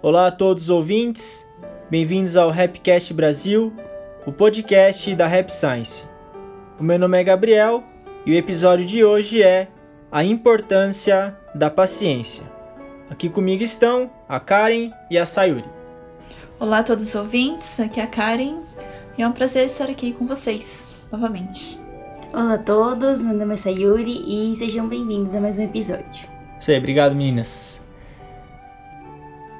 Olá a todos os ouvintes, bem-vindos ao Rapcast Brasil, o podcast da Rap Science. O meu nome é Gabriel e o episódio de hoje é A Importância da Paciência. Aqui comigo estão a Karen e a Sayuri. Olá a todos os ouvintes, aqui é a Karen e é um prazer estar aqui com vocês novamente. Olá a todos, meu nome é Sayuri e sejam bem-vindos a mais um episódio. Isso aí, obrigado meninas.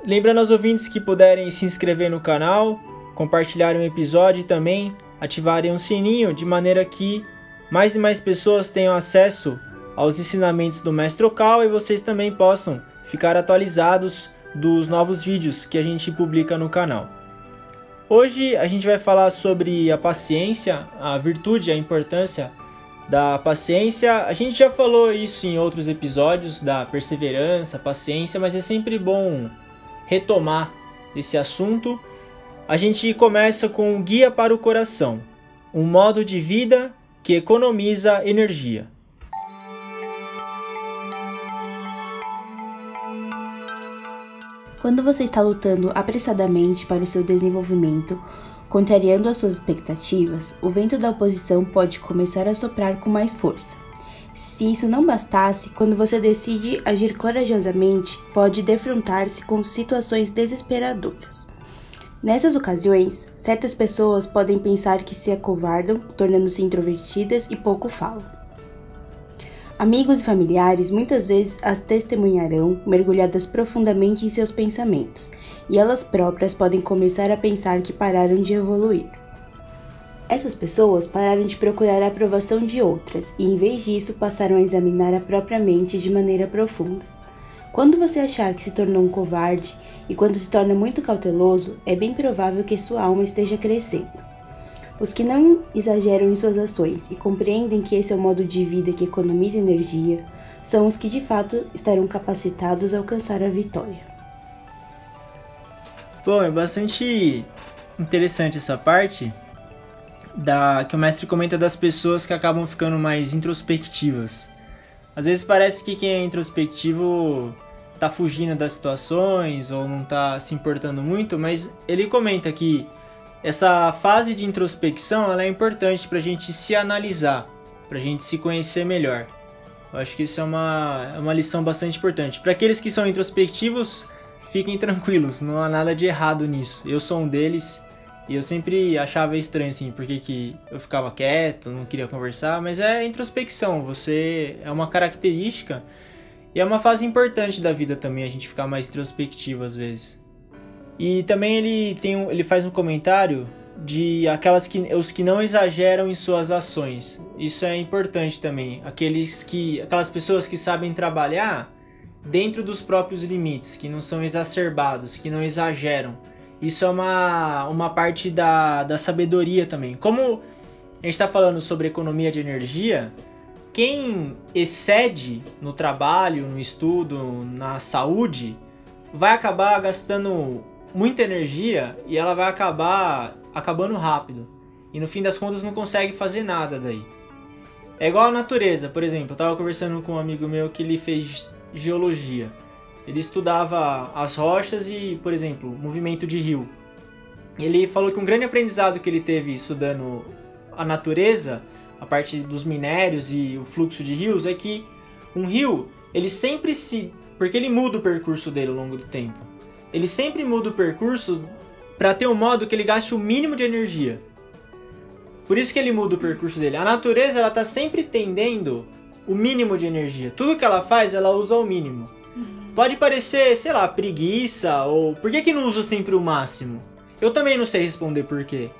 Lembrando aos ouvintes que puderem se inscrever no canal, compartilharem o episódio e também ativarem o sininho de maneira que mais e mais pessoas tenham acesso aos ensinamentos do Mestre Ocal e vocês também possam ficar atualizados dos novos vídeos que a gente publica no canal. Hoje a gente vai falar sobre a paciência, a virtude, a importância da paciência. A gente já falou isso em outros episódios da perseverança, paciência, mas é sempre bom retomar esse assunto, a gente começa com o Guia para o Coração, um modo de vida que economiza energia. Quando você está lutando apressadamente para o seu desenvolvimento, contrariando as suas expectativas, o vento da oposição pode começar a soprar com mais força. Se isso não bastasse, quando você decide agir corajosamente, pode defrontar-se com situações desesperadoras. Nessas ocasiões, certas pessoas podem pensar que se acovardam, tornando-se introvertidas e pouco falam. Amigos e familiares muitas vezes as testemunharão mergulhadas profundamente em seus pensamentos, e elas próprias podem começar a pensar que pararam de evoluir. Essas pessoas pararam de procurar a aprovação de outras e, em vez disso, passaram a examinar a própria mente de maneira profunda. Quando você achar que se tornou um covarde e quando se torna muito cauteloso, é bem provável que sua alma esteja crescendo. Os que não exageram em suas ações e compreendem que esse é o modo de vida que economiza energia são os que de fato estarão capacitados a alcançar a vitória. Bom, é bastante interessante essa parte, da que o mestre comenta das pessoas que acabam ficando mais introspectivas. Às vezes parece que quem é introspectivo tá fugindo das situações ou não tá se importando muito, mas ele comenta que essa fase de introspecção ela é importante para a gente se analisar, para a gente se conhecer melhor. Eu acho que isso é uma, é uma lição bastante importante. Para aqueles que são introspectivos, fiquem tranquilos, não há nada de errado nisso. Eu sou um deles e eu sempre achava estranho, assim, porque que eu ficava quieto, não queria conversar, mas é introspecção, você é uma característica e é uma fase importante da vida também, a gente ficar mais introspectivo às vezes. E também ele, tem um, ele faz um comentário de aquelas que os que não exageram em suas ações. Isso é importante também. Aqueles que aquelas pessoas que sabem trabalhar dentro dos próprios limites, que não são exacerbados, que não exageram. Isso é uma, uma parte da, da sabedoria também. Como a gente está falando sobre economia de energia, quem excede no trabalho, no estudo, na saúde, vai acabar gastando muita energia e ela vai acabar acabando rápido. E no fim das contas não consegue fazer nada daí. É igual a natureza, por exemplo, eu estava conversando com um amigo meu que ele fez geologia. Ele estudava as rochas e, por exemplo, movimento de rio. Ele falou que um grande aprendizado que ele teve estudando a natureza, a parte dos minérios e o fluxo de rios, é que um rio, ele sempre se. Porque ele muda o percurso dele ao longo do tempo. Ele sempre muda o percurso para ter um modo que ele gaste o mínimo de energia. Por isso que ele muda o percurso dele. A natureza, ela tá sempre tendendo o mínimo de energia. Tudo que ela faz, ela usa o mínimo. Pode parecer, sei lá, preguiça ou por que que não usa sempre o máximo? Eu também não sei responder por quê.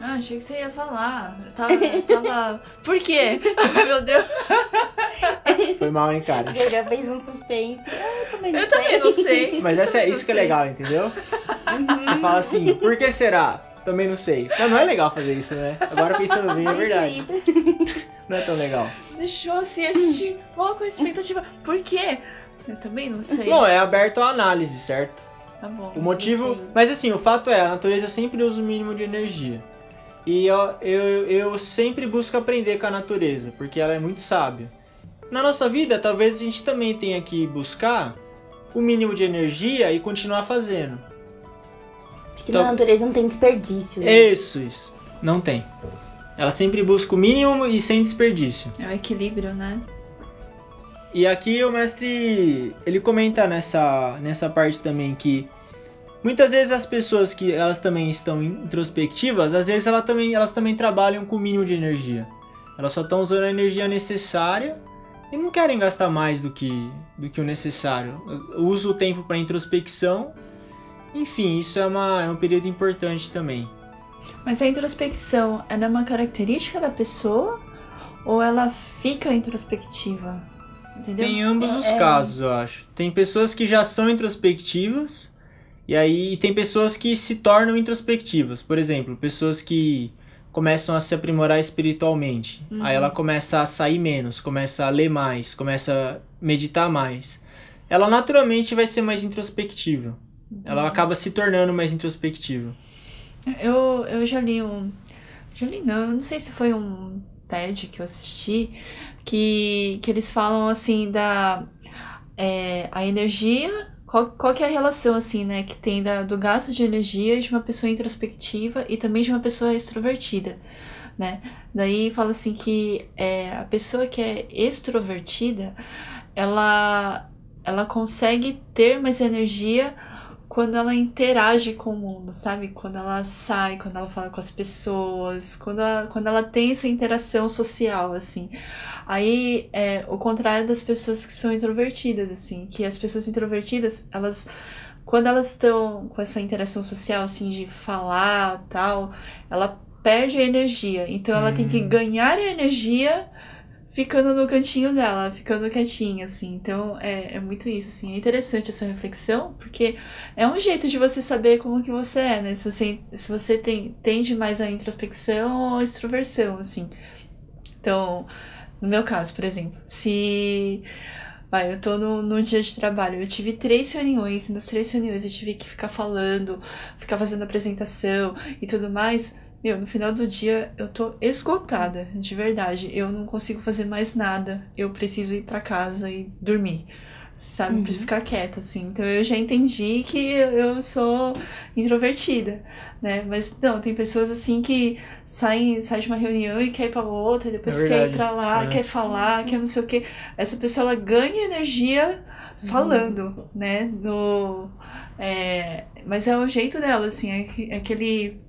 Ah, achei que você ia falar. Eu tava. eu tava... Por quê? Meu Deus. Foi mal, hein, cara. Eu já fez um suspense. Eu também não Eu sei. também não sei. Mas essa, Eu isso que é legal, entendeu? Você fala assim, por que será? Também não sei. Mas não é legal fazer isso, né? Agora pensando bem, é verdade. Não é tão legal. Deixou assim a gente mal com a expectativa. Por quê? Eu também não sei. Bom, é aberto à análise, certo? Tá bom. O motivo. Mas assim, o fato é, a natureza sempre usa o mínimo de energia. E eu, eu, eu sempre busco aprender com a natureza, porque ela é muito sábia. na nossa vida, talvez a gente também tenha que buscar o mínimo de energia e continuar fazendo. Porque então, na natureza não tem desperdício. Né? Isso, isso. Não tem. Ela sempre busca o mínimo e sem desperdício. É o equilíbrio, né? E aqui o mestre, ele comenta nessa, nessa parte também que muitas vezes as pessoas que elas também estão introspectivas, às vezes elas também, elas também trabalham com o mínimo de energia. Elas só estão usando a energia necessária e não querem gastar mais do que, do que o necessário. Usa o tempo para introspecção. Enfim, isso é, uma, é um período importante também. Mas a introspecção é uma característica da pessoa ou ela fica introspectiva? Entendeu? Tem ambos é, os é... casos, eu acho. Tem pessoas que já são introspectivas e aí tem pessoas que se tornam introspectivas. Por exemplo, pessoas que começam a se aprimorar espiritualmente. Uhum. Aí ela começa a sair menos, começa a ler mais, começa a meditar mais. Ela naturalmente vai ser mais introspectiva. Uhum. Ela acaba se tornando mais introspectiva. Eu, eu já li um. Já li, não, não sei se foi um TED que eu assisti, que, que eles falam assim da. É, a energia qual, qual que é a relação, assim, né, que tem da, do gasto de energia de uma pessoa introspectiva e também de uma pessoa extrovertida, né? Daí fala assim que é, a pessoa que é extrovertida, ela, ela consegue ter mais energia quando ela interage com o mundo, sabe? Quando ela sai, quando ela fala com as pessoas, quando ela, quando ela tem essa interação social, assim. Aí, é o contrário das pessoas que são introvertidas, assim, que as pessoas introvertidas, elas quando elas estão com essa interação social, assim, de falar tal, ela perde a energia. Então ela tem que hum. ganhar energia ficando no cantinho dela, ficando quietinha, assim. Então, é, é muito isso, assim. É interessante essa reflexão, porque é um jeito de você saber como que você é, né? Se você, se você tem, tende mais a introspecção ou a extroversão, assim. Então, no meu caso, por exemplo, se... Vai, eu tô no, no dia de trabalho. Eu tive três reuniões, e nas três reuniões eu tive que ficar falando, ficar fazendo apresentação e tudo mais. Meu, no final do dia eu tô esgotada, de verdade. Eu não consigo fazer mais nada. Eu preciso ir para casa e dormir. Sabe? Uhum. Preciso ficar quieta, assim. Então eu já entendi que eu sou introvertida, né? Mas não, tem pessoas assim que saem, saem de uma reunião e quer ir pra outra, depois é quer ir pra lá, é. quer falar, quer não sei o quê. Essa pessoa ela ganha energia falando, uhum. né? No, é, mas é o jeito dela, assim, é, é aquele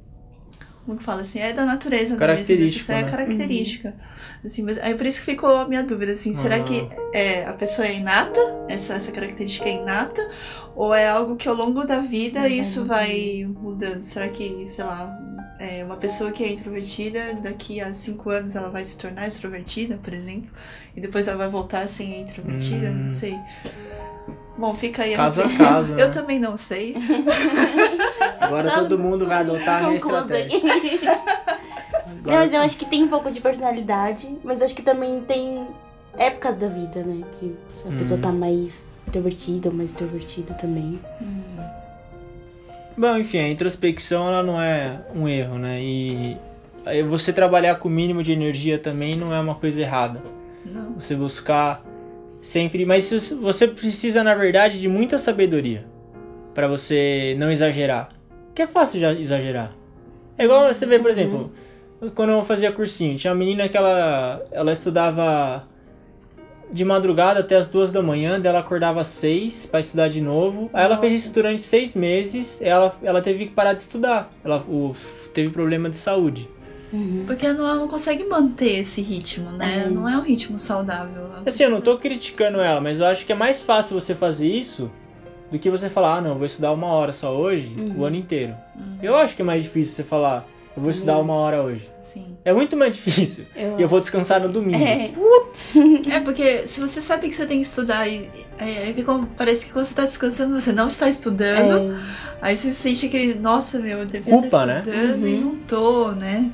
como que fala assim, é da natureza da mesma, isso é né? característica. Uhum. Assim, mas aí por isso que ficou a minha dúvida, assim, será que ah. é, a pessoa é inata, essa, essa característica é inata, ou é algo que ao longo da vida isso vai mudando? Será que, sei lá, é, uma pessoa que é introvertida, daqui a cinco anos ela vai se tornar extrovertida, por exemplo, e depois ela vai voltar a ser introvertida, hum. não sei. Bom, fica aí a caso a caso. Eu né? também não sei. Agora todo mundo vai adotar a minha estratégia. Não, mas eu acho que tem um pouco de personalidade, mas acho que também tem épocas da vida, né? Que a pessoa uhum. tá mais introvertida ou mais extrovertida também. Hum. Bom, enfim, a introspecção ela não é um erro, né? E você trabalhar com o mínimo de energia também não é uma coisa errada. Não. Você buscar sempre, mas você precisa na verdade de muita sabedoria para você não exagerar. Que é fácil já exagerar. É igual você vê, por exemplo, quando eu fazia cursinho, tinha uma menina que ela ela estudava de madrugada até as duas da manhã, dela acordava às seis para estudar de novo. Aí ela fez isso durante seis meses, ela, ela teve que parar de estudar. Ela o, teve problema de saúde. Uhum. Porque não, não consegue manter esse ritmo, né? Uhum. Não é um ritmo saudável. Assim, eu não tô criticando ela, mas eu acho que é mais fácil você fazer isso do que você falar, ah, não, vou estudar uma hora só hoje, uhum. o ano inteiro. Uhum. Eu acho que é mais difícil você falar, eu vou estudar uma hora hoje. Sim. É muito mais difícil. Eu... E eu vou descansar no domingo. É. Putz! É, porque se você sabe que você tem que estudar e aí, parece que quando você tá descansando, você não está estudando. É. Aí você sente aquele, nossa, meu, eu devia Culpa, estar né? estudando né? e uhum. não tô, né?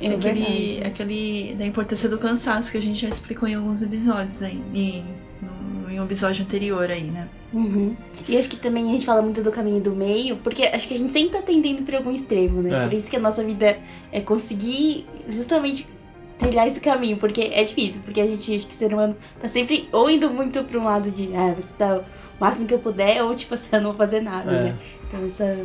É aquele, aquele da importância do cansaço que a gente já explicou em alguns episódios aí, em, em um episódio anterior aí, né? Uhum. E acho que também a gente fala muito do caminho do meio, porque acho que a gente sempre tá tendendo para algum extremo, né? É. Por isso que a nossa vida é conseguir justamente trilhar esse caminho, porque é difícil, porque a gente acha que ser humano tá sempre ou indo muito pra um lado de, ah, você tá o máximo que eu puder, ou tipo assim, eu não vou fazer nada, É. né? Então essa.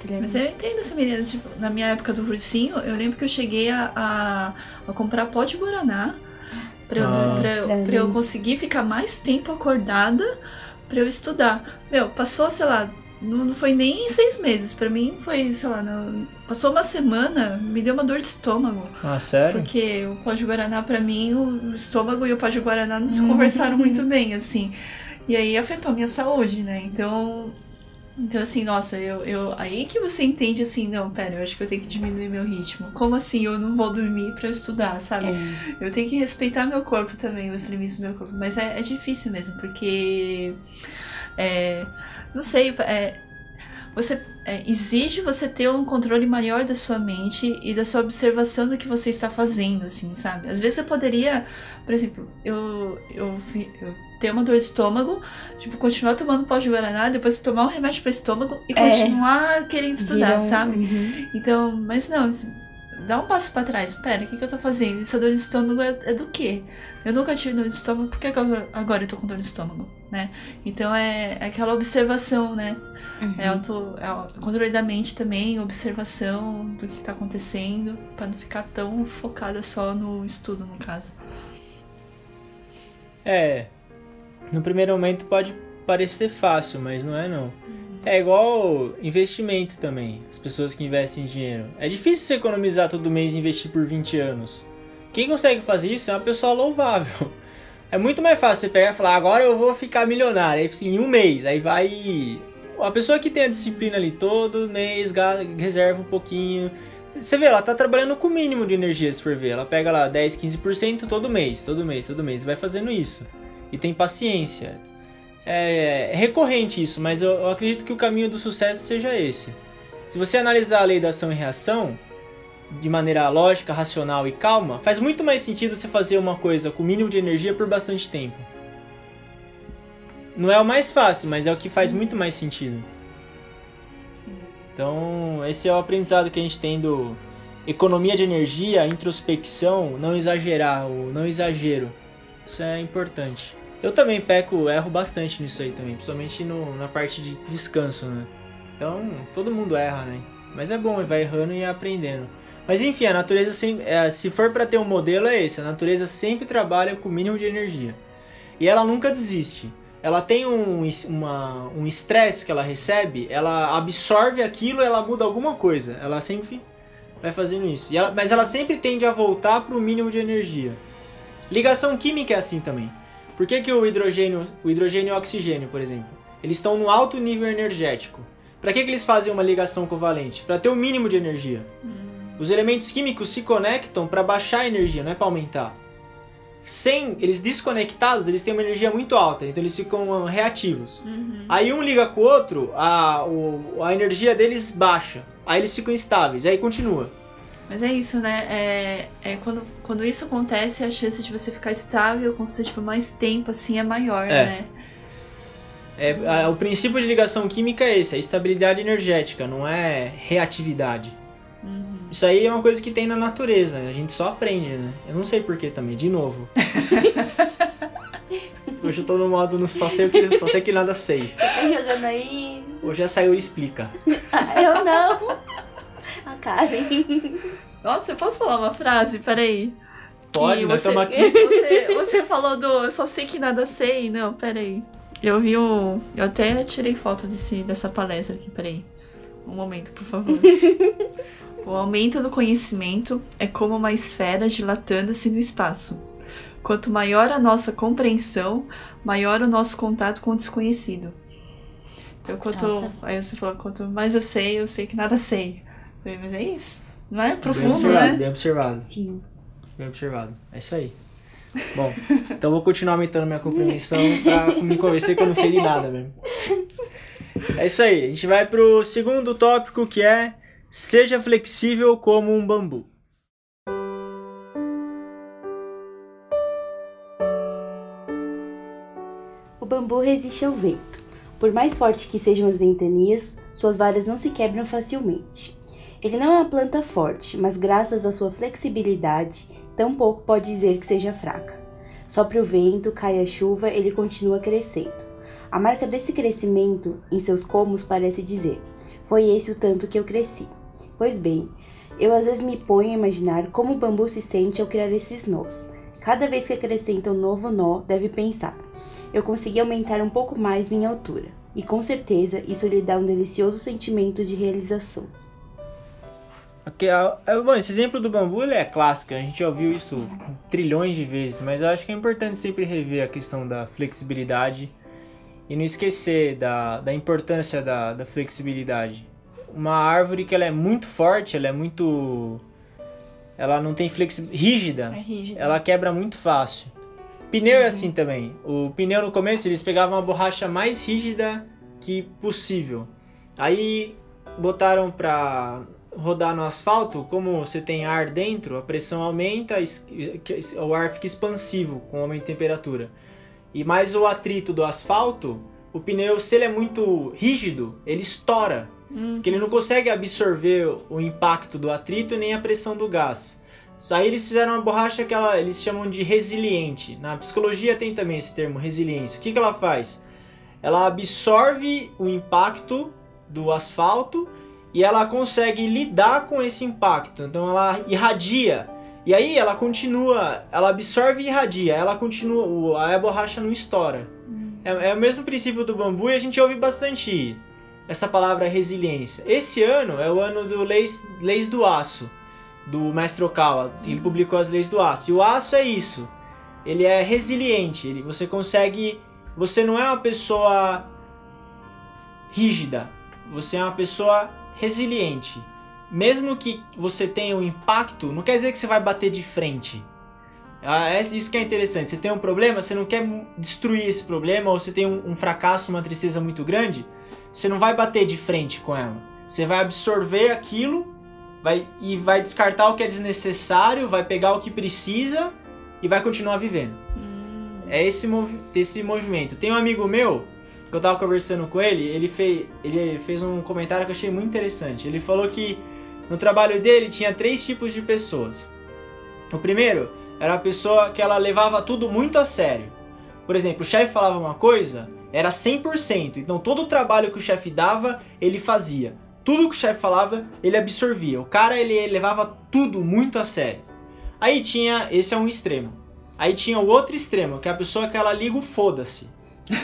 trilha- Mas eu entendo essa menina, tipo, na minha época do cursinho, eu lembro que eu cheguei a, a, a comprar pó de Guaraná pra eu, Ah. pra, eu, pra eu conseguir ficar mais tempo acordada pra eu estudar. Meu, passou, sei lá, não, não foi nem seis meses. Pra mim foi, sei lá, não- passou uma semana, me deu uma dor de estômago. Ah, sério? Porque o pó de Guaraná, pra mim, o estômago e o pó de Guaraná não se Uhum. conversaram muito bem, assim. E aí afetou a minha saúde, né? Então. Então, assim, nossa, eu, eu. Aí que você entende assim, não, pera, eu acho que eu tenho que diminuir meu ritmo. Como assim eu não vou dormir pra eu estudar, sabe? É. Eu tenho que respeitar meu corpo também, os limites do meu corpo. Mas é, é difícil mesmo, porque. É, não sei, é, você é, exige você ter um controle maior da sua mente e da sua observação do que você está fazendo, assim, sabe? Às vezes eu poderia, por exemplo, eu, eu, eu ter uma dor de estômago, tipo, continuar tomando pó de Guaraná, depois tomar um remédio para estômago e É. continuar querendo estudar, Viram- sabe? Uhum. Então, mas não, assim, dá um passo pra trás. Pera, o que, que eu tô fazendo? Essa dor de estômago é, é do quê? Eu nunca tive dor de estômago, por que agora, agora eu tô com dor de estômago, né? Então é, é aquela observação, né? Uhum. É, auto, é o controle da mente também, observação do que tá acontecendo, pra não ficar tão focada só no estudo, no caso. É. No primeiro momento pode parecer fácil, mas não é não. É igual investimento também. As pessoas que investem dinheiro. É difícil você economizar todo mês e investir por 20 anos. Quem consegue fazer isso é uma pessoa louvável. É muito mais fácil você pegar e falar, agora eu vou ficar milionário. Aí assim, em um mês, aí vai. A pessoa que tem a disciplina ali todo mês, reserva um pouquinho. Você vê, ela tá trabalhando com o mínimo de energia, se for ver. Ela pega lá 10, 15% todo mês, todo mês, todo mês. Vai fazendo isso. E tem paciência. É, é recorrente isso, mas eu, eu acredito que o caminho do sucesso seja esse. Se você analisar a lei da ação e reação de maneira lógica, racional e calma, faz muito mais sentido você fazer uma coisa com mínimo de energia por bastante tempo. Não é o mais fácil, mas é o que faz muito mais sentido. Então, esse é o aprendizado que a gente tem do economia de energia, introspecção, não exagerar, o não exagero. Isso é importante. Eu também peco, erro bastante nisso aí também, principalmente no, na parte de descanso, né? Então, todo mundo erra, né? Mas é bom, vai errando e aprendendo. Mas enfim, a natureza sempre, é, se for para ter um modelo é esse, a natureza sempre trabalha com o mínimo de energia. E ela nunca desiste. Ela tem um es- uma- um estresse que ela recebe, ela absorve aquilo, ela muda alguma coisa. Ela sempre vai fazendo isso. Ela- mas ela sempre tende a voltar para o mínimo de energia. Ligação química é assim também. Por que, que o hidrogênio, o hidrogênio e o oxigênio, por exemplo, eles estão no alto nível energético? Para que, que eles fazem uma ligação covalente? Para ter o mínimo de energia. Os elementos químicos se conectam para baixar a energia, não é para aumentar. Sem eles desconectados, eles têm uma energia muito alta, então eles ficam reativos. Uhum. Aí um liga com o outro, a, o- a energia deles baixa. Aí eles ficam estáveis, aí continua. Mas é isso, né? É, é quando, quando isso acontece, a chance de você ficar estável com você, tipo, mais tempo, assim, é maior, É. né? É, a- o princípio de ligação química é esse, é estabilidade energética, não é reatividade. Uhum. Isso aí é uma coisa que tem na natureza, a gente só aprende, né? Eu não sei porquê também, de novo. Hoje eu tô no modo no só sei o que só sei que nada sei. Tá jogando aí. Hoje já saiu e explica. Eu não. Karen. Nossa, eu posso falar uma frase? Peraí. Pode, Que nós você, aqui. Você, você falou do eu só sei que nada sei. Não, peraí. Eu vi um. Eu até tirei foto desse, dessa palestra aqui, peraí. Um momento, por favor. o aumento do conhecimento é como uma esfera dilatando-se no espaço. Quanto maior a nossa compreensão, maior o nosso contato com o desconhecido. Então, quanto. Nossa. Aí você falou, quanto mais eu sei, eu sei que nada sei. Falei, mas é isso. Não é Bem profundo, observado, né? bem observado, Sim. bem observado. É isso aí. Bom, então vou continuar aumentando minha compreensão pra me convencer que eu não sei de nada mesmo. É isso aí, a gente vai pro segundo tópico que é Seja flexível como um bambu. O bambu resiste ao vento. Por mais forte que sejam as ventanias, suas varas não se quebram facilmente. Ele não é uma planta forte, mas graças à sua flexibilidade, tampouco pode dizer que seja fraca. Sopra o vento, cai a chuva, ele continua crescendo. A marca desse crescimento em seus comos parece dizer: Foi esse o tanto que eu cresci. Pois bem, eu às vezes me ponho a imaginar como o bambu se sente ao criar esses nós. Cada vez que acrescenta um novo nó, deve pensar: Eu consegui aumentar um pouco mais minha altura. E com certeza isso lhe dá um delicioso sentimento de realização. É, bom, esse exemplo do bambu é clássico, a gente já ouviu isso trilhões de vezes, mas eu acho que é importante sempre rever a questão da flexibilidade e não esquecer da, da importância da, da flexibilidade. Uma árvore que ela é muito forte, ela é muito. Ela não tem flexibilidade. Rígida, É rígido. ela quebra muito fácil. Pneu é assim também. O pneu no começo eles pegavam a borracha mais rígida que possível. Aí botaram pra rodar no asfalto, como você tem ar dentro, a pressão aumenta, o ar fica expansivo com o aumento de temperatura. E mais o atrito do asfalto, o pneu, se ele é muito rígido, ele estoura. Hum, Porque ele não consegue absorver o impacto do atrito nem a pressão do gás. Aí eles fizeram uma borracha que ela, eles chamam de resiliente. Na psicologia tem também esse termo, resiliência. O que, que ela faz? Ela absorve o impacto do asfalto e ela consegue lidar com esse impacto. Então ela irradia. E aí ela continua, ela absorve e irradia. Ela continua, a borracha não estoura. hum. É, é o mesmo princípio do bambu e a gente ouve bastante essa palavra resiliência. Esse ano é o ano do Leis, Leis do Aço, do Mestre Okawa. Ele publicou as Leis do Aço. E o aço é isso. Ele é resiliente. Ele, você consegue. Você não é uma pessoa rígida. Você é uma pessoa resiliente. Mesmo que você tenha um impacto, não quer dizer que você vai bater de frente. Ah, é isso que é interessante. Você tem um problema, você não quer destruir esse problema, ou você tem um, um fracasso, uma tristeza muito grande, você não vai bater de frente com ela. Você vai absorver aquilo vai, e vai descartar o que é desnecessário, vai pegar o que precisa e vai continuar vivendo. Hum. É esse, movi esse movimento. Tem um amigo meu, que eu tava conversando com ele, ele, fez ele fez um comentário que eu achei muito interessante. Ele falou que no trabalho dele tinha três tipos de pessoas. O primeiro era a pessoa que ela levava tudo muito a sério. Por exemplo, o chefe falava uma coisa, era 100%. Então todo o trabalho que o chefe dava, ele fazia. Tudo que o chefe falava, ele absorvia. O cara, ele levava tudo muito a sério. Aí tinha, esse é um extremo. Aí tinha o outro extremo, que é a pessoa que ela liga o foda-se.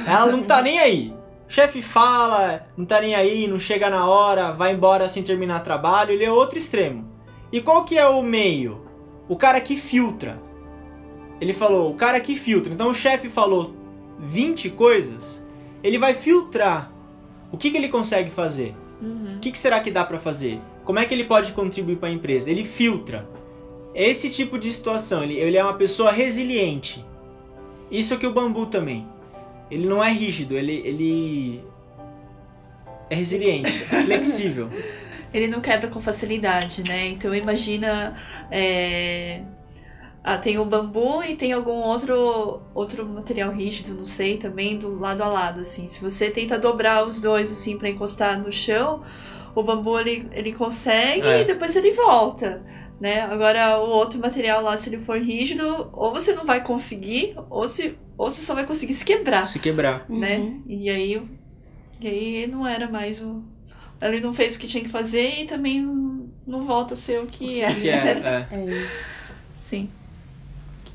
Ela não tá nem aí. O chefe fala, não tá nem aí, não chega na hora, vai embora sem terminar trabalho, ele é outro extremo. E qual que é o meio? O cara que filtra. Ele falou, o cara que filtra. Então o chefe falou 20 coisas, ele vai filtrar. O que, que ele consegue fazer? Uhum. O que, que será que dá pra fazer? Como é que ele pode contribuir para a empresa? Ele filtra. Esse tipo de situação, ele, ele é uma pessoa resiliente. Isso é que o bambu também. Ele não é rígido, ele, ele é resiliente, flexível. Ele não quebra com facilidade, né? Então imagina. é, Ah, tem o bambu e tem algum outro outro material rígido, não sei, também do lado a lado, assim. Se você tenta dobrar os dois, assim, para encostar no chão, o bambu ele, ele consegue É. e depois ele volta. Né? Agora, o outro material lá, se ele for rígido, ou você não vai conseguir, ou, se, ou você só vai conseguir se quebrar Se quebrar. né? Uhum. E aí, e aí não era mais o. Ele não fez o que tinha que fazer e também não- volta a ser o que era. Que é, é. É. Sim.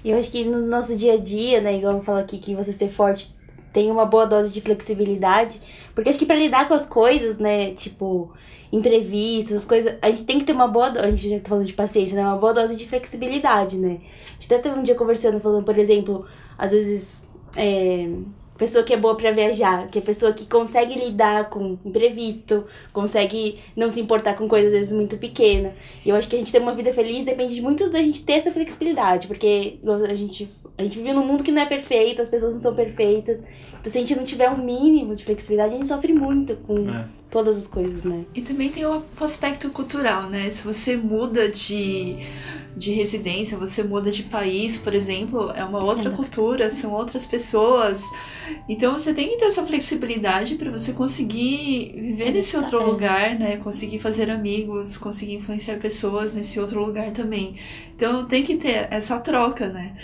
E eu acho que no nosso dia a dia, né, igual eu falo aqui, que você ser forte tem uma boa dose de flexibilidade. Porque acho que pra lidar com as coisas, né, tipo, entrevistas, as coisas, a gente tem que ter uma boa dose, a gente já tá falando de paciência, né, uma boa dose de flexibilidade, né. A gente até teve um dia conversando, falando, por exemplo, às vezes, é, pessoa que é boa pra viajar, que é pessoa que consegue lidar com imprevisto, consegue não se importar com coisas às vezes muito pequenas. E eu acho que a gente ter uma vida feliz depende muito da gente ter essa flexibilidade, porque a gente, a gente vive num mundo que não é perfeito, as pessoas não são perfeitas. Então, se a gente não tiver um mínimo de flexibilidade, a gente sofre muito com É. todas as coisas, né? E também tem o aspecto cultural, né? Se você muda de, de residência, você muda de país, por exemplo, é uma outra cultura, são outras pessoas. Então você tem que ter essa flexibilidade para você conseguir viver nesse outro É. lugar, né? Conseguir fazer amigos, conseguir influenciar pessoas nesse outro lugar também. Então tem que ter essa troca, né?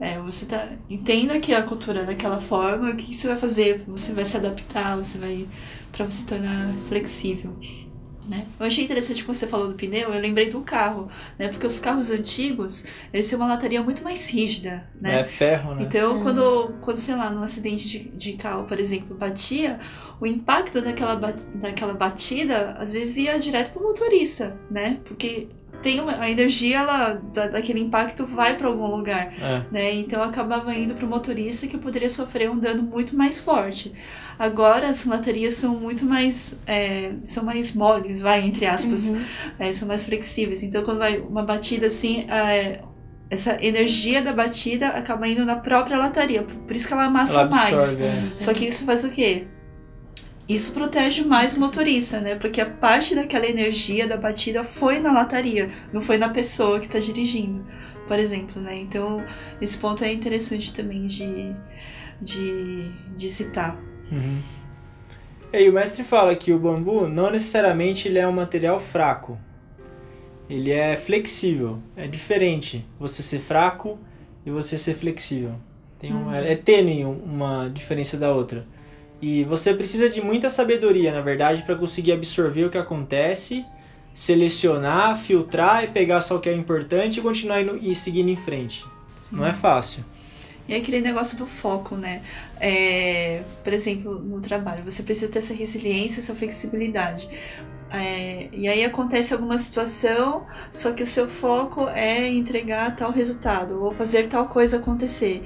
É, você tá, entenda que a cultura é daquela forma, o que, que você vai fazer? Você vai se adaptar, você vai para se tornar flexível. Né? Eu achei interessante quando você falou do pneu, eu lembrei do carro, né? Porque os carros antigos, eles têm uma lataria muito mais rígida, né? É ferro, né? Então, quando, quando, sei lá, num acidente de, de carro, por exemplo, batia, o impacto daquela, daquela batida, às vezes ia direto pro motorista, né? Porque tem uma, a energia ela, da, daquele impacto vai para algum lugar, É. né? Então acabava indo pro motorista que poderia sofrer um dano muito mais forte. Agora as laterias são muito mais é, são mais moles, vai entre aspas, Uhum. é, são mais flexíveis. Então quando vai uma batida assim, é, essa energia da batida acaba indo na própria lataria, por isso que ela amassa Ela mais. absorve. é. Só que isso faz o quê? Isso protege mais o motorista, né? Porque a parte daquela energia da batida foi na lataria, não foi na pessoa que está dirigindo, por exemplo, né? Então, esse ponto é interessante também de, de, de citar. Uhum. E aí, o mestre fala que o bambu não necessariamente ele é um material fraco. Ele é flexível. É diferente você ser fraco e você ser flexível. Tem um, Uhum. é, é tênue um- uma diferença da outra. E você precisa de muita sabedoria, na verdade, para conseguir absorver o que acontece, selecionar, filtrar e pegar só o que é importante e continuar indo, e seguindo em frente. Não é fácil. E é aquele negócio do foco, né? É, por exemplo, no trabalho, você precisa ter essa resiliência, essa flexibilidade. É, e aí acontece alguma situação, só que o seu foco é entregar tal resultado ou fazer tal coisa acontecer.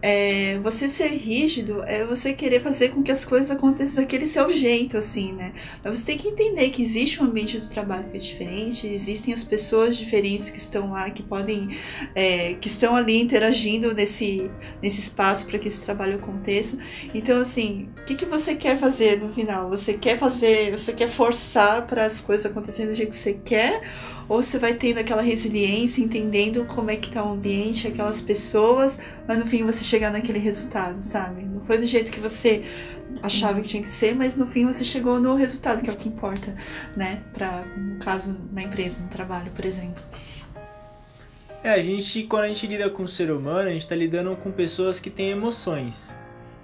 É, você ser rígido é você querer fazer com que as coisas aconteçam daquele seu jeito, assim, né? Mas você tem que entender que existe um ambiente do trabalho que é diferente, existem as pessoas diferentes que estão lá, que podem, é, que estão ali interagindo nesse, nesse espaço para que esse trabalho aconteça. Então, assim, o que, que você quer fazer no final? Você quer fazer, você quer forçar para as coisas acontecerem do jeito que você quer? Ou você vai tendo aquela resiliência, entendendo como é que tá o ambiente, aquelas pessoas, mas no fim você chegar naquele resultado, sabe? Não foi do jeito que você achava que tinha que ser, mas no fim você chegou no resultado, que é o que importa, né? Pra, no caso, na empresa, no trabalho, por exemplo. É, a gente, quando a gente lida com o ser humano, a gente tá lidando com pessoas que têm emoções.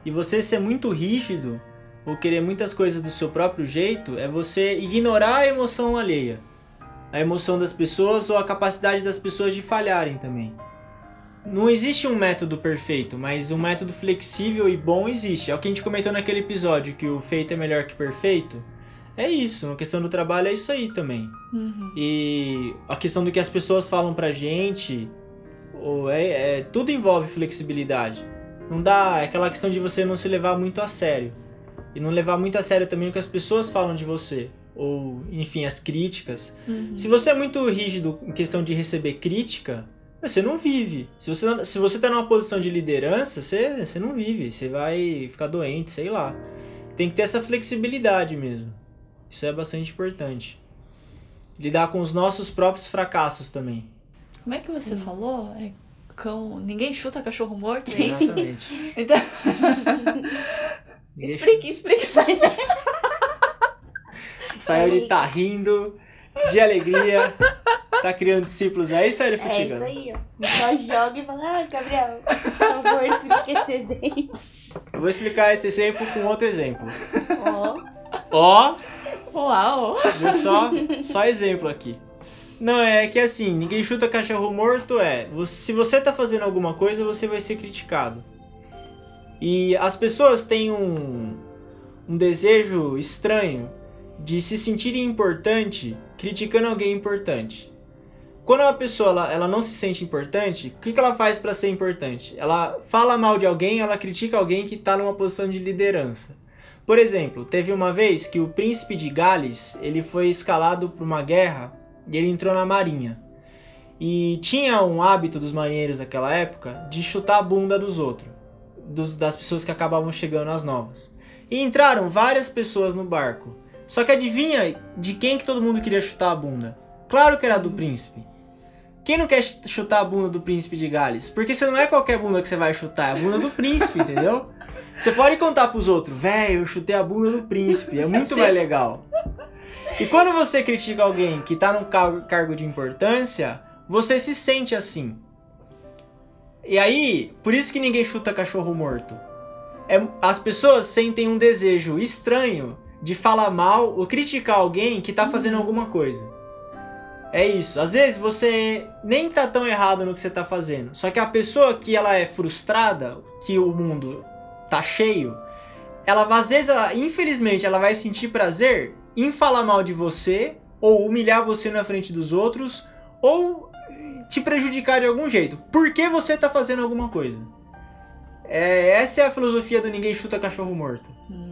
E você ser muito rígido, ou querer muitas coisas do seu próprio jeito, é você ignorar a emoção alheia. A emoção das pessoas ou a capacidade das pessoas de falharem também. Não existe um método perfeito, mas um método flexível e bom existe. É o que a gente comentou naquele episódio, que o feito é melhor que perfeito. É isso, na questão do trabalho é isso aí também. Uhum. E a questão do que as pessoas falam pra gente, ou é, é- tudo envolve flexibilidade. Não dá é aquela questão de você não se levar muito a sério. E não levar muito a sério também o que as pessoas falam de você. Ou, enfim, as críticas. Uhum. Se você é muito rígido em questão de receber crítica, você não vive. Se você, se você tá numa posição de liderança, você, você não vive. Você vai ficar doente, sei lá. Tem que ter essa flexibilidade mesmo. Isso é bastante importante. Lidar com os nossos próprios fracassos também. Como é que você falou? É cão. Ninguém chuta cachorro morto, é isso? Exatamente. Então, explique, explique essa ideia. Saiu de tá rindo, de alegria, tá criando discípulos aí, sério, É isso Futigano? aí, ó. Só joga e fala, ah, Gabriel, por favor, explica esse exemplo. Eu vou explicar esse exemplo com outro exemplo. Ó, Ó, Uau! Vou só, só exemplo aqui. Não, é que assim, ninguém chuta cachorro morto é. Se você tá fazendo alguma coisa, você vai ser criticado. E as pessoas têm um, um desejo estranho de se sentirem importante criticando alguém importante. Quando uma pessoa ela, ela não se sente importante, o que, que ela faz para ser importante? Ela fala mal de alguém, ela critica alguém que tá numa posição de liderança. Por exemplo, teve uma vez que o príncipe de Gales ele foi escalado para uma guerra e ele entrou na marinha. E tinha um hábito dos marinheiros daquela época de chutar a bunda dos outros, dos- das pessoas que acabavam chegando as novas. E entraram várias pessoas no barco. Só que adivinha de quem que todo mundo queria chutar a bunda? Claro que era do príncipe. Quem não quer chutar a bunda do príncipe de Gales? Porque você não é qualquer bunda que você vai chutar, é a bunda do príncipe, entendeu? Você pode contar pros outros, velho, eu chutei a bunda do príncipe, é muito mais legal. E quando você critica alguém que tá num cargo de importância, você se sente assim. E aí, por isso que ninguém chuta cachorro morto. É, as pessoas sentem um desejo estranho de falar mal ou criticar alguém que tá fazendo alguma coisa. É isso. Às vezes você nem tá tão errado no que você tá fazendo. Só que a pessoa que ela é frustrada, que o mundo tá cheio, ela às vezes, ela, infelizmente, ela vai sentir prazer em falar mal de você ou humilhar você na frente dos outros ou te prejudicar de algum jeito. Porque você tá fazendo alguma coisa. É, essa é a filosofia do ninguém chuta cachorro morto. Hum.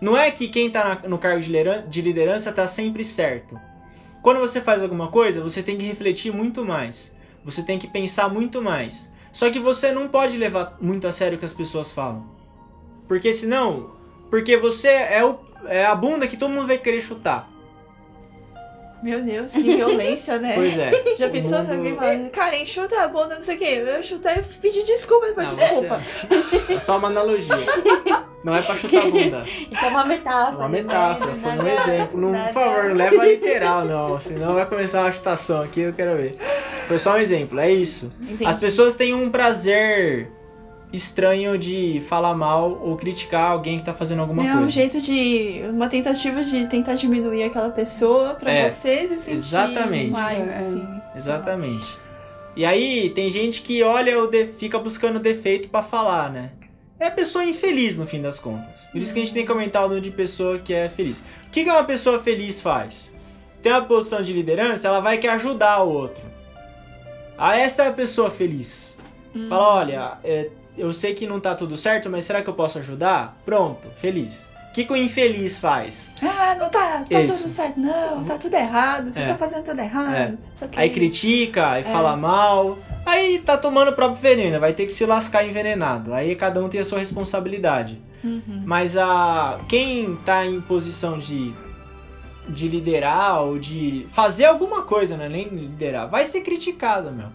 Não é que quem tá na, no cargo de liderança, de liderança tá sempre certo. Quando você faz alguma coisa, você tem que refletir muito mais. Você tem que pensar muito mais. Só que você não pode levar muito a sério o que as pessoas falam. Porque senão. Porque você é, o, é a bunda que todo mundo vai querer chutar. Meu Deus, que violência, né? Pois é. Já pensou se alguém fala, Karen, chuta a bunda, não sei o quê. Eu chutei e pedi desculpa depois, não, desculpa. É, é só uma analogia. Não é pra chutar a bunda. Isso é uma metáfora. É uma metáfora, foi um exemplo. Não, por favor, não leva a literal, não. Senão vai começar uma chutação aqui, eu quero ver. Foi só um exemplo, é isso. Entendi. As pessoas têm um prazer estranho de falar mal ou criticar alguém que tá fazendo alguma é coisa. É um jeito de. uma tentativa de tentar diminuir aquela pessoa pra é, você se sentir exatamente. mais, é, assim. Exatamente. E aí, tem gente que olha, o de, fica buscando defeito para falar, né? É a pessoa infeliz no fim das contas. Por isso que a gente tem que aumentar o número de pessoa que é feliz. O que, que uma pessoa feliz faz? Tem uma posição de liderança, ela vai querer ajudar o outro. Ah, essa é a pessoa feliz. Hum. Fala, olha, é, eu sei que não tá tudo certo, mas será que eu posso ajudar? Pronto, feliz. O que, que o infeliz faz? Ah, não tá, tá tudo certo. Não, tá tudo errado. Você é. tá fazendo tudo errado. É. Aí critica, aí é. fala mal. Aí tá tomando o próprio veneno, vai ter que se lascar envenenado. Aí cada um tem a sua responsabilidade. Uhum. Mas a quem tá em posição de de liderar ou de fazer alguma coisa, né? Nem liderar, vai ser criticado, meu.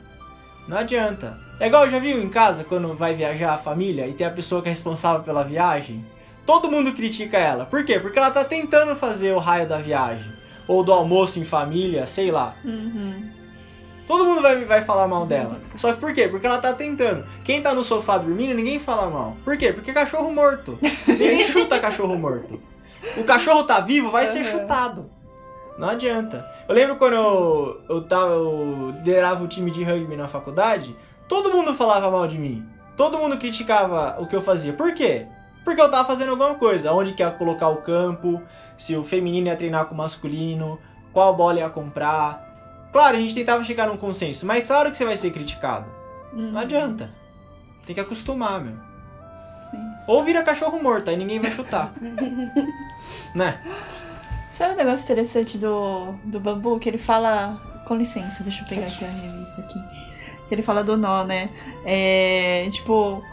Não adianta. É igual, já viu em casa, quando vai viajar a família e tem a pessoa que é responsável pela viagem? Todo mundo critica ela. Por quê? Porque ela tá tentando fazer o raio da viagem. Ou do almoço em família, sei lá. Uhum. Todo mundo vai, vai falar mal dela. Só que por quê? Porque ela tá tentando. Quem tá no sofá dormindo, ninguém fala mal. Por quê? Porque é cachorro morto. ninguém chuta cachorro morto. O cachorro tá vivo, vai uhum. ser chutado. Não adianta. Eu lembro quando eu, eu, tava, eu liderava o time de rugby na faculdade, Todo mundo falava mal de mim. Todo mundo criticava o que eu fazia. Por quê? Porque eu tava fazendo alguma coisa. Onde que ia colocar o campo, se o feminino ia treinar com o masculino, qual bola ia comprar. Claro, a gente tentava chegar num consenso, mas claro que você vai ser criticado. Uhum. Não adianta. Tem que acostumar, meu. Sim, sim. Ou vira cachorro morto, aí ninguém vai chutar. né? Sabe um negócio interessante do, do bambu? Que ele fala. Com licença, deixa eu pegar aqui a revista aqui ele fala do nó, né? É, tipo,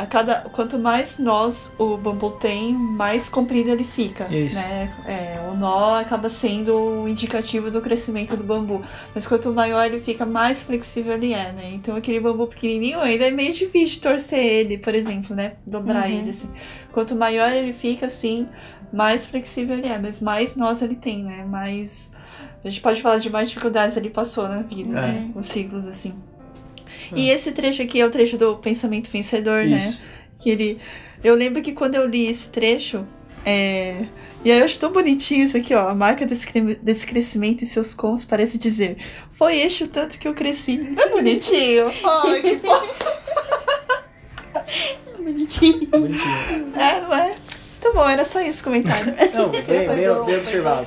a cada quanto mais nós o bambu tem, mais comprido ele fica, Isso. né? É, o nó acaba sendo o indicativo do crescimento do bambu, mas quanto maior ele fica, mais flexível ele é, né? Então aquele bambu pequenininho ainda é meio difícil torcer ele, por exemplo, né? Dobrar uhum. ele assim. Quanto maior ele fica, assim, mais flexível ele é, mas mais nós ele tem, né? Mais a gente pode falar de mais dificuldades ele passou na vida, é. né? Os ciclos assim. E esse trecho aqui é o trecho do pensamento vencedor, né? Isso. né? Que ele. Eu lembro que quando eu li esse trecho, é... E aí eu acho tão bonitinho isso aqui, ó. A marca desse, cre... desse crescimento em seus cons parece dizer: Foi este o tanto que eu cresci. Tão bonitinho. Ai, que fofo. bonitinho. bonitinho. É, não é? Tá bom, era só esse comentário. Não, bem, bem, bem observado.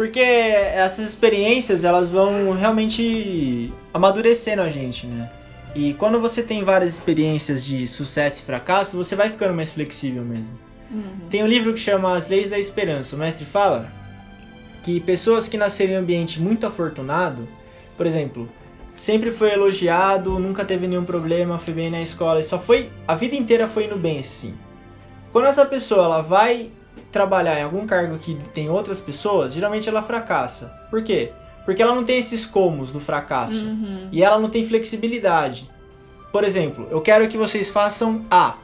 Porque essas experiências, elas vão realmente amadurecendo a gente, né? E quando você tem várias experiências de sucesso e fracasso, você vai ficando mais flexível mesmo. Uhum. Tem um livro que chama As Leis da Esperança. O mestre fala que pessoas que nasceram em um ambiente muito afortunado, por exemplo, sempre foi elogiado, nunca teve nenhum problema, foi bem na escola, e só foi a vida inteira foi indo bem assim. Quando essa pessoa ela vai trabalhar em algum cargo que tem outras pessoas, geralmente ela fracassa. Por quê? Porque ela não tem esses comos do fracasso. Uhum. E ela não tem flexibilidade. Por exemplo, eu quero que vocês façam A.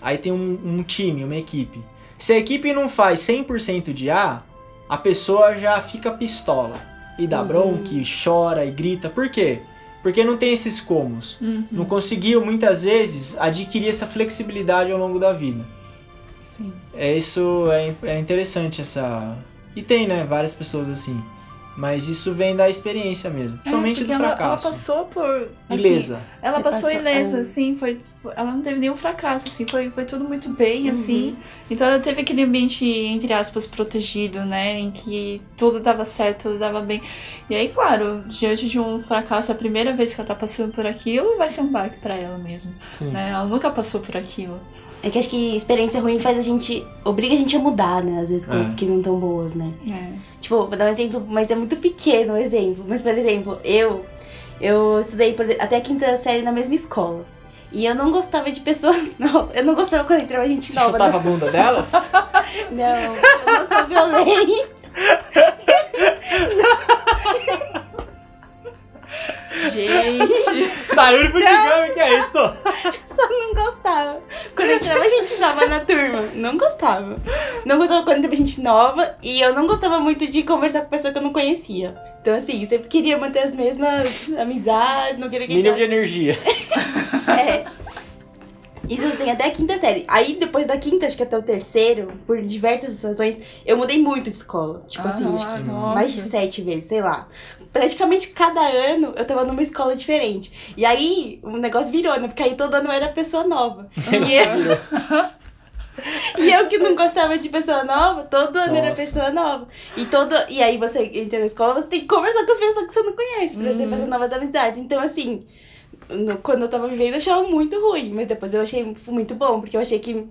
Aí tem um, um time, uma equipe. Se a equipe não faz 100% de A, a pessoa já fica pistola. E dá Uhum. bronca, e chora e grita. Por quê? Porque não tem esses comos. Uhum. Não conseguiu, muitas vezes, adquirir essa flexibilidade ao longo da vida. Sim. É isso, é, é interessante essa... E tem, né, várias pessoas assim. Mas isso vem da experiência mesmo. Principalmente É, do porque ela, ela fracasso. passou por. assim, Ilesa. Ela Você passou passou- ilesa, é. assim, foi. Ela não teve nenhum fracasso, assim, foi, foi tudo muito bem, Uhum. assim. Então ela teve aquele ambiente, entre aspas, protegido, né? Em que tudo dava certo, tudo dava bem. E aí, claro, diante de um fracasso, a primeira vez que ela tá passando por aquilo, vai ser um baque pra ela mesmo. Sim. Né? Ela nunca passou por aquilo. É que acho que experiência ruim faz a gente. obriga a gente a mudar, né? Às vezes coisas É. que não tão boas, né? É. Tipo, vou dar um exemplo, mas é muito pequeno o exemplo. Mas, por exemplo, eu. Eu estudei até a quinta série na mesma escola. E eu não gostava de pessoas novas. Eu não gostava quando entrava gente nova. Chutava a bunda delas? Não, eu não sou violenta. Gente, Saiu de futebol, que é isso? Só não gostava. Quando entrava gente nova na turma, não gostava. Não gostava quando entrava gente nova e eu não gostava muito de conversar com pessoa que eu não conhecia. Então, assim, sempre queria manter as mesmas amizades, não queria que Mínimo de energia. É. Isso assim, até a quinta série. Aí, depois da quinta, acho que até o terceiro, por diversas razões, eu mudei muito de escola. Tipo assim, acho Ah, que nossa. mais de sete vezes, sei lá. Praticamente cada ano eu tava numa escola diferente. E aí, o negócio virou, né? Porque aí todo ano eu era pessoa nova. E eu, e eu que não gostava de pessoa nova, todo ano era Nossa. pessoa nova. E, todo, e aí você entra na escola, você tem que conversar com as pessoas que você não conhece, pra você Uhum. fazer novas amizades. Então, assim, no- quando eu tava vivendo, eu achava muito ruim, mas depois eu achei muito bom, porque eu achei que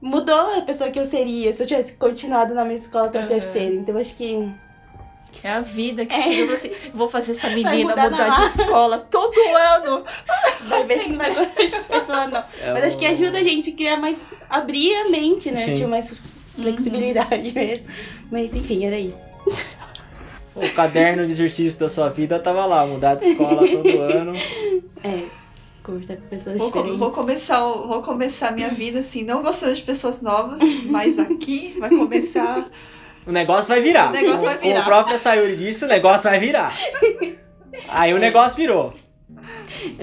mudou a pessoa que eu seria se eu tivesse continuado na minha escola até o Aham. terceiro. Então, eu acho que. é a vida que É. chega assim: vou fazer essa menina mudar mudar, de escola todo ano. Vai ver se não vai gostar de pessoa, não. Mas acho que ajuda a gente a criar mais. abrir a mente, né? Sim. Tinha mais flexibilidade mesmo. Mas enfim, era isso. O caderno de exercício da sua vida tava lá, mudar de escola todo ano. É. Conversar com pessoas Vou, diferentes. vou começar, vou começar minha vida assim, não gostando de pessoas novas, mas aqui vai começar. O negócio vai virar. O negócio vai virar. Como o próprio Sayuri disse, o negócio vai virar. Aí o negócio virou.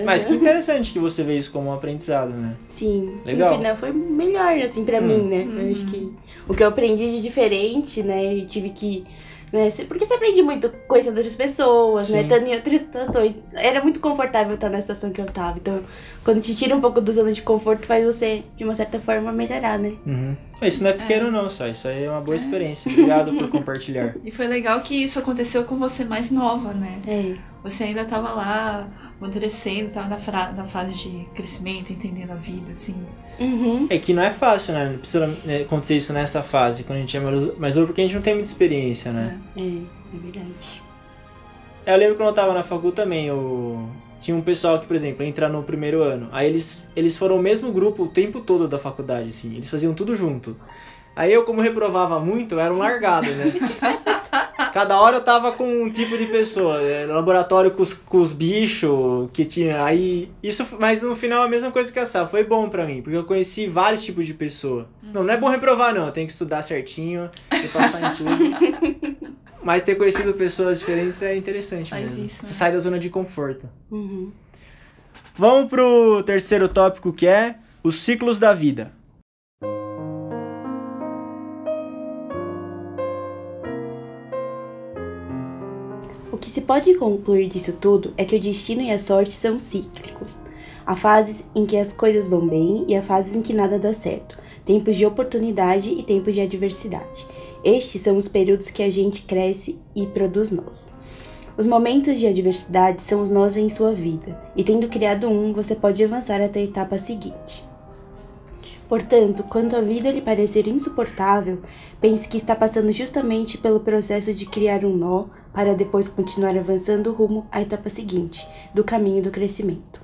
Mas que interessante que você vê isso como um aprendizado, né? Sim. Legal. No final foi melhor, assim, pra Hum. mim, né? Eu acho que o que eu aprendi de diferente, né? Eu tive que. Né, porque você aprende muito conhecendo outras pessoas, né? Sim. Estando em outras situações. Era muito confortável estar na situação que eu tava. Então, quando te tira um pouco da zona de conforto, faz você, de uma certa forma, melhorar, né? Uhum. Isso não é pequeno não, Sai. Isso aí é uma boa experiência. Obrigado por compartilhar. E foi legal que isso aconteceu com você mais nova, né? É. Você ainda tava lá, amadurecendo, tava na, fra- na fase de crescimento, entendendo a vida, assim. Uhum. É que não é fácil, né? Não precisa né, acontecer isso nessa fase, quando a gente é mais novo, porque a gente não tem muita experiência, né? É, é verdade. Eu lembro quando eu tava na facu também, eu... tinha um pessoal que, por exemplo, entra no primeiro ano. Aí eles, eles foram o mesmo grupo o tempo todo da faculdade, assim. Eles faziam tudo junto. Aí eu, como reprovava muito, era um largado, né? Cada hora eu tava com um tipo de pessoa. né? No laboratório com os, com os bichos que tinha. Aí. Isso, mas no final a mesma coisa que a Sá. Foi bom pra mim, porque eu conheci vários tipos de pessoa. Não, não é bom reprovar, não. Tem que estudar certinho e passar em tudo. Mas ter conhecido pessoas diferentes é interessante Faz mesmo. isso, Você né? sai da zona de conforto. Uhum. Vamos pro terceiro tópico que é os ciclos da vida. Se pode concluir disso tudo é que o destino e a sorte são cíclicos. Há fases em que as coisas vão bem e há fases em que nada dá certo. Tempos de oportunidade e tempos de adversidade. Estes são os períodos que a gente cresce e produz nós. Os momentos de adversidade são os nós em sua vida, e tendo criado um, você pode avançar até a etapa seguinte. Portanto, quando a vida lhe parecer insuportável, pense que está passando justamente pelo processo de criar um nó para depois continuar avançando rumo à etapa seguinte do caminho do crescimento.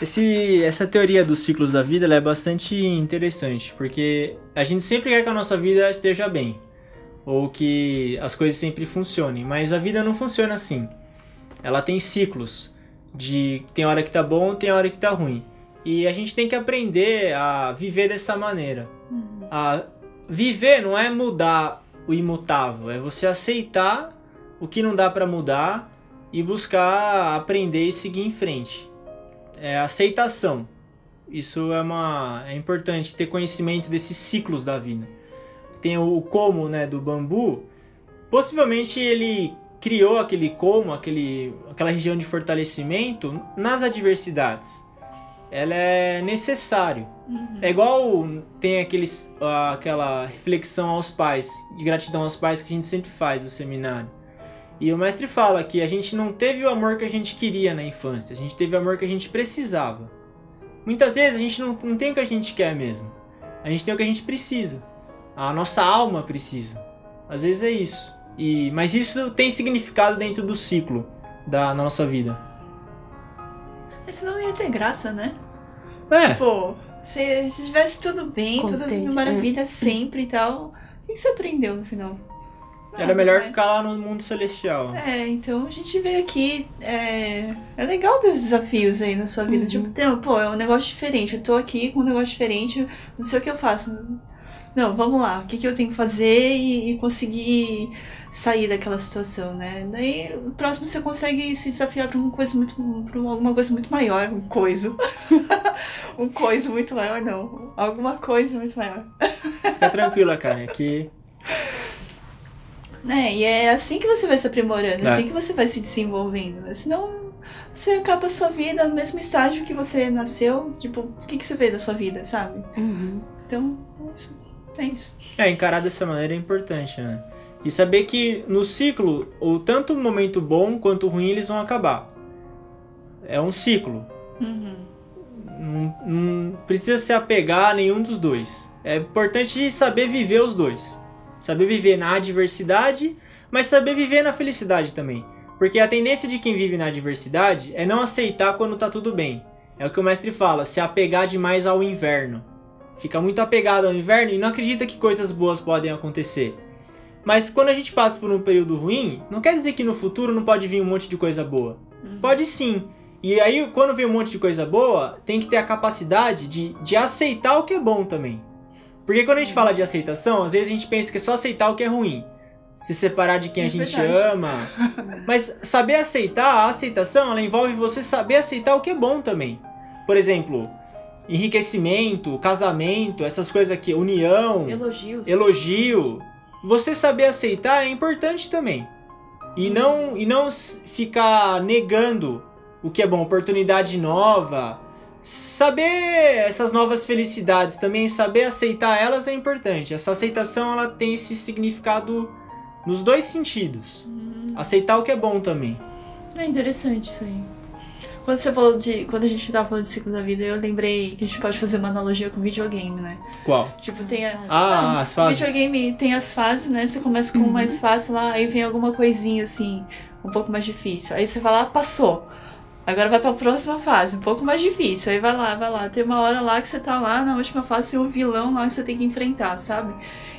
Esse, essa teoria dos ciclos da vida ela é bastante interessante, porque a gente sempre quer que a nossa vida esteja bem. ou que as coisas sempre funcionem, mas a vida não funciona assim. Ela tem ciclos de tem hora que tá bom, tem hora que tá ruim. E a gente tem que aprender a viver dessa maneira. Uhum. A viver não é mudar o imutável, é você aceitar o que não dá para mudar e buscar aprender e seguir em frente. É aceitação. Isso é uma é importante ter conhecimento desses ciclos da vida. Tem o como, né, do bambu. Possivelmente ele criou aquele como, aquele, aquela região de fortalecimento nas adversidades. Ela é necessário. Uhum. É igual tem aqueles, aquela reflexão aos pais, de gratidão aos pais que a gente sempre faz no seminário. E o mestre fala que a gente não teve o amor que a gente queria na infância, a gente teve o amor que a gente precisava. Muitas vezes a gente não, não tem o que a gente quer mesmo, a gente tem o que a gente precisa. A nossa alma precisa. Às vezes é isso. E, mas isso tem significado dentro do ciclo da nossa vida. Mas senão não ia ter graça, né? É, Pô, se, se tivesse tudo bem, todas as Contente, mil maravilhas sempre e tal, o que você aprendeu no final? era Nada, melhor né? ficar lá no mundo celestial. É, então a gente veio aqui. É, é legal ter os desafios aí na sua vida. Uhum. Tipo, tem, pô, é um negócio diferente. Eu tô aqui com um negócio diferente, não sei o que eu faço. Não, vamos lá, o que, que eu tenho que fazer e, e conseguir sair daquela situação, né? Daí o próximo você consegue se desafiar pra uma coisa muito. pra uma- alguma coisa muito maior, um coisa. um coisa muito maior, não. Alguma coisa muito maior. Fica tranquila, cara, que Né? E é assim que você vai se aprimorando, é É. assim que você vai se desenvolvendo, né? Senão você acaba a sua vida no mesmo estágio que você nasceu. Tipo, o que, que você vê da sua vida, sabe? Uhum. Então, é isso. É isso. É, encarar dessa maneira é importante, né? E saber que no ciclo, ou tanto o momento bom quanto o ruim, eles vão acabar. É um ciclo. Uhum. Não, não precisa se apegar a nenhum dos dois. É importante saber viver os dois. Saber viver na adversidade, mas saber viver na felicidade também. Porque a tendência de quem vive na adversidade é não aceitar quando tá tudo bem. É o que o mestre fala, se apegar demais ao inverno. Fica muito apegado ao inverno e não acredita que coisas boas podem acontecer. Mas quando a gente passa por um período ruim, não quer dizer que no futuro não pode vir um monte de coisa boa. Uhum. Pode sim. E aí, quando vem um monte de coisa boa, tem que ter a capacidade de, de aceitar o que é bom também. Porque quando a gente fala de aceitação, às vezes a gente pensa que é só aceitar o que é ruim. Se separar de quem a É gente verdade. ama. Mas saber aceitar, a aceitação, ela envolve você saber aceitar o que é bom também. Por exemplo, enriquecimento, casamento, essas coisas aqui, união, Elogios. elogio. Você saber aceitar é importante também. E não, e não ficar negando o que é bom, oportunidade nova. Saber essas novas felicidades também, saber aceitar elas é importante. Essa aceitação ela tem esse significado nos dois sentidos. Uhum. Aceitar o que é bom também. É interessante isso aí. Quando você falou de. Quando a gente tava falando de ciclo da vida, eu lembrei que a gente pode fazer uma analogia com videogame, né? Qual? Tipo, tem a. Ah, Não, as fases. Videogame tem as fases, né? Você começa com o mais fácil lá, aí vem alguma coisinha assim, um pouco mais difícil. Aí você vai lá, passou. Agora vai pra próxima fase, um pouco mais difícil. Aí vai lá, vai lá. Tem uma hora lá que você tá lá na última fase, tem um vilão lá que você tem que enfrentar, sabe?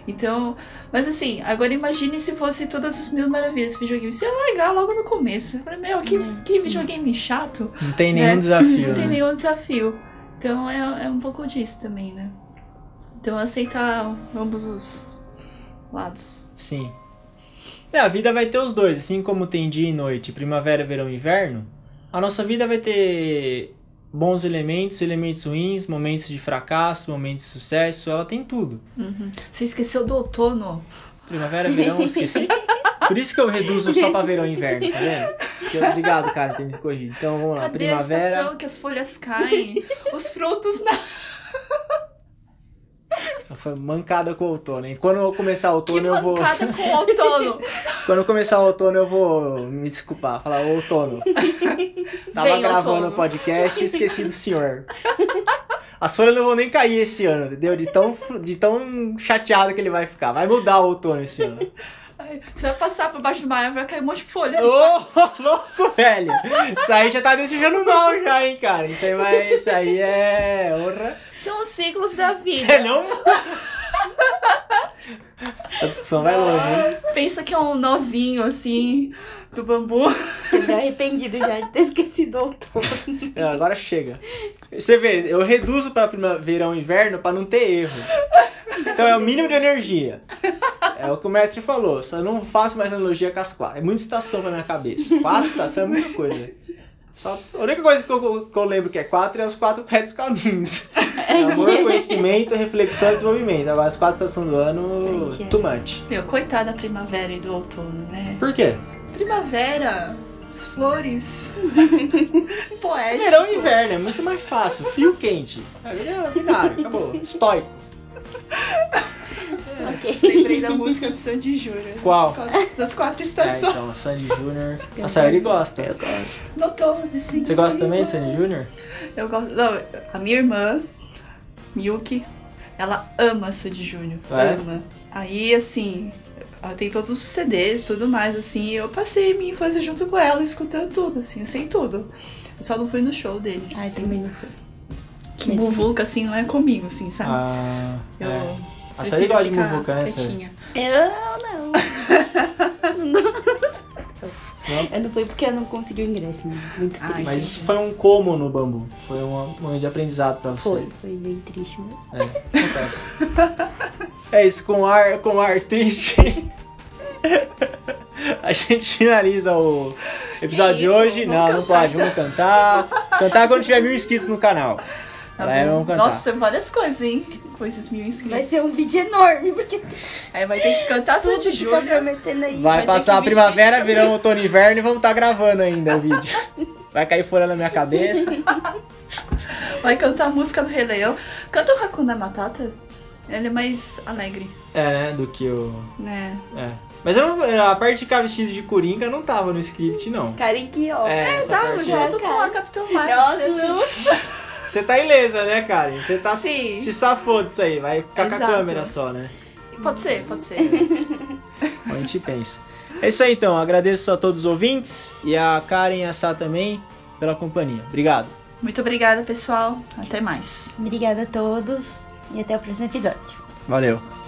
Então, mas assim, agora imagine se fosse todas as mil maravilhas do videogame. Seria legal logo no começo. Eu falei, meu, que, que videogame chato. Não tem nenhum Né? desafio. Não tem né? nenhum desafio. Então é, é um pouco disso também, né? Então aceitar ambos os lados. Sim. É, a vida vai ter os dois, assim como tem dia e noite, primavera, verão e inverno. A nossa vida vai ter bons elementos, elementos ruins, momentos de fracasso, momentos de sucesso, ela tem tudo. Uhum. Você esqueceu do outono. Primavera, verão, eu esqueci. Por isso que eu reduzo só pra verão e inverno, tá vendo? Obrigado, cara, por me corrigido. Então vamos lá, Cadê a primavera. estação que as folhas caem? os frutos na... Foi mancada com o outono, hein? Quando eu começar o Que outono, eu vou. mancada com o outono. Quando eu começar o outono, eu vou me desculpar, falar "Ô, outono. Tava Vem, gravando o podcast e esqueci do senhor. As folhas não vão nem cair esse ano, entendeu? De tão, de tão chateado que ele vai ficar. Vai mudar o outono esse ano. Ai, Você vai passar por baixo de uma árvore, vai cair um monte de folhas. Ô, louco, velho! Isso aí já tá desejando mal já, hein, cara? Isso aí, vai, isso aí é. Orra. São os ciclos da vida. Você não. Essa discussão vai longe, hein? Pensa que é um nozinho assim do bambu. Eu tô arrependido já de ter esquecido o outono. É, agora chega. Você vê, eu reduzo pra primavera e inverno pra não ter erro. Então é o mínimo de energia. É o que o mestre falou, só não faço mais analogia com as quatro. É muita estação pra minha cabeça. Quatro estações é muita coisa. Só, a única coisa que eu, que eu lembro que é quatro é os quatro retos caminhos. É amor, conhecimento, reflexão e desenvolvimento. Agora as quatro estações do ano, é. too much. Meu, coitada da primavera e do outono, né? Por quê? Primavera, as flores. Poético. Verão e inverno, é muito mais fácil. Frio quente. É binário, acabou. Estoico. Lembrei da música do Sandy Júnior. Qual? Das quatro, das quatro É, estações. então, Sandy Júnior. A Sayuri gosta. Eu gosto. No outono, assim. Você gosta também, Sandy Júnior? Eu gosto. Não, a minha irmã, Milky, ela ama Sandy Júnior. É? Ama. Aí, assim, ela tem todos os CDs tudo mais, assim. Eu passei minha infância junto com ela, escutando tudo, assim, eu sei tudo. Eu só não fui no show deles. Ai, assim. também não foi. Que muvuca, assim, não é comigo, assim, sabe? Ah, eu é. A Sayuri gosta de muvuca, né. Eu não. Não? Eu não fui porque eu não consegui o ingresso, né? Muito Ai, triste. Mas isso foi um como no bambu. Foi um momento de aprendizado pra você. Foi, foi bem triste mesmo. É, acontece. É isso, com ar, com ar triste. A gente finaliza o episódio Que de hoje. Vamos não, não cantar, pode, vamos cantar. Cantar quando tiver mil inscritos no canal. Tá bom. vamos cantar. Nossa, várias coisas, hein? Com esses mil inscritos. Vai ser um vídeo enorme, porque Aí vai ter que cantar Sandy tá Júnior. Vai, ter passar a primavera, verão, outono e inverno e vamos estar gravando ainda o vídeo. Vai cair folha na minha cabeça. Vai cantar a música do Rei Leão. Canta o Hakuna Matata. Ele é mais alegre, É, né? Do que o. né? É. Mas eu não, a parte de ficar vestido de coringa não tava no script, não. Cara, que ó. É, essa Tava junto cara. com a Capitão Nossa, Marvel. Você tá ilesa, né, Karen? Você tá Sim. se safou disso aí. Vai ficar com a Exato. câmera só, né? Pode ser, pode ser. A gente pensa. É isso aí, então. Agradeço a todos os ouvintes e a Karen e a Sá também pela companhia. Obrigado. Muito obrigada, pessoal. Até mais. Obrigada a todos e até o próximo episódio. Valeu.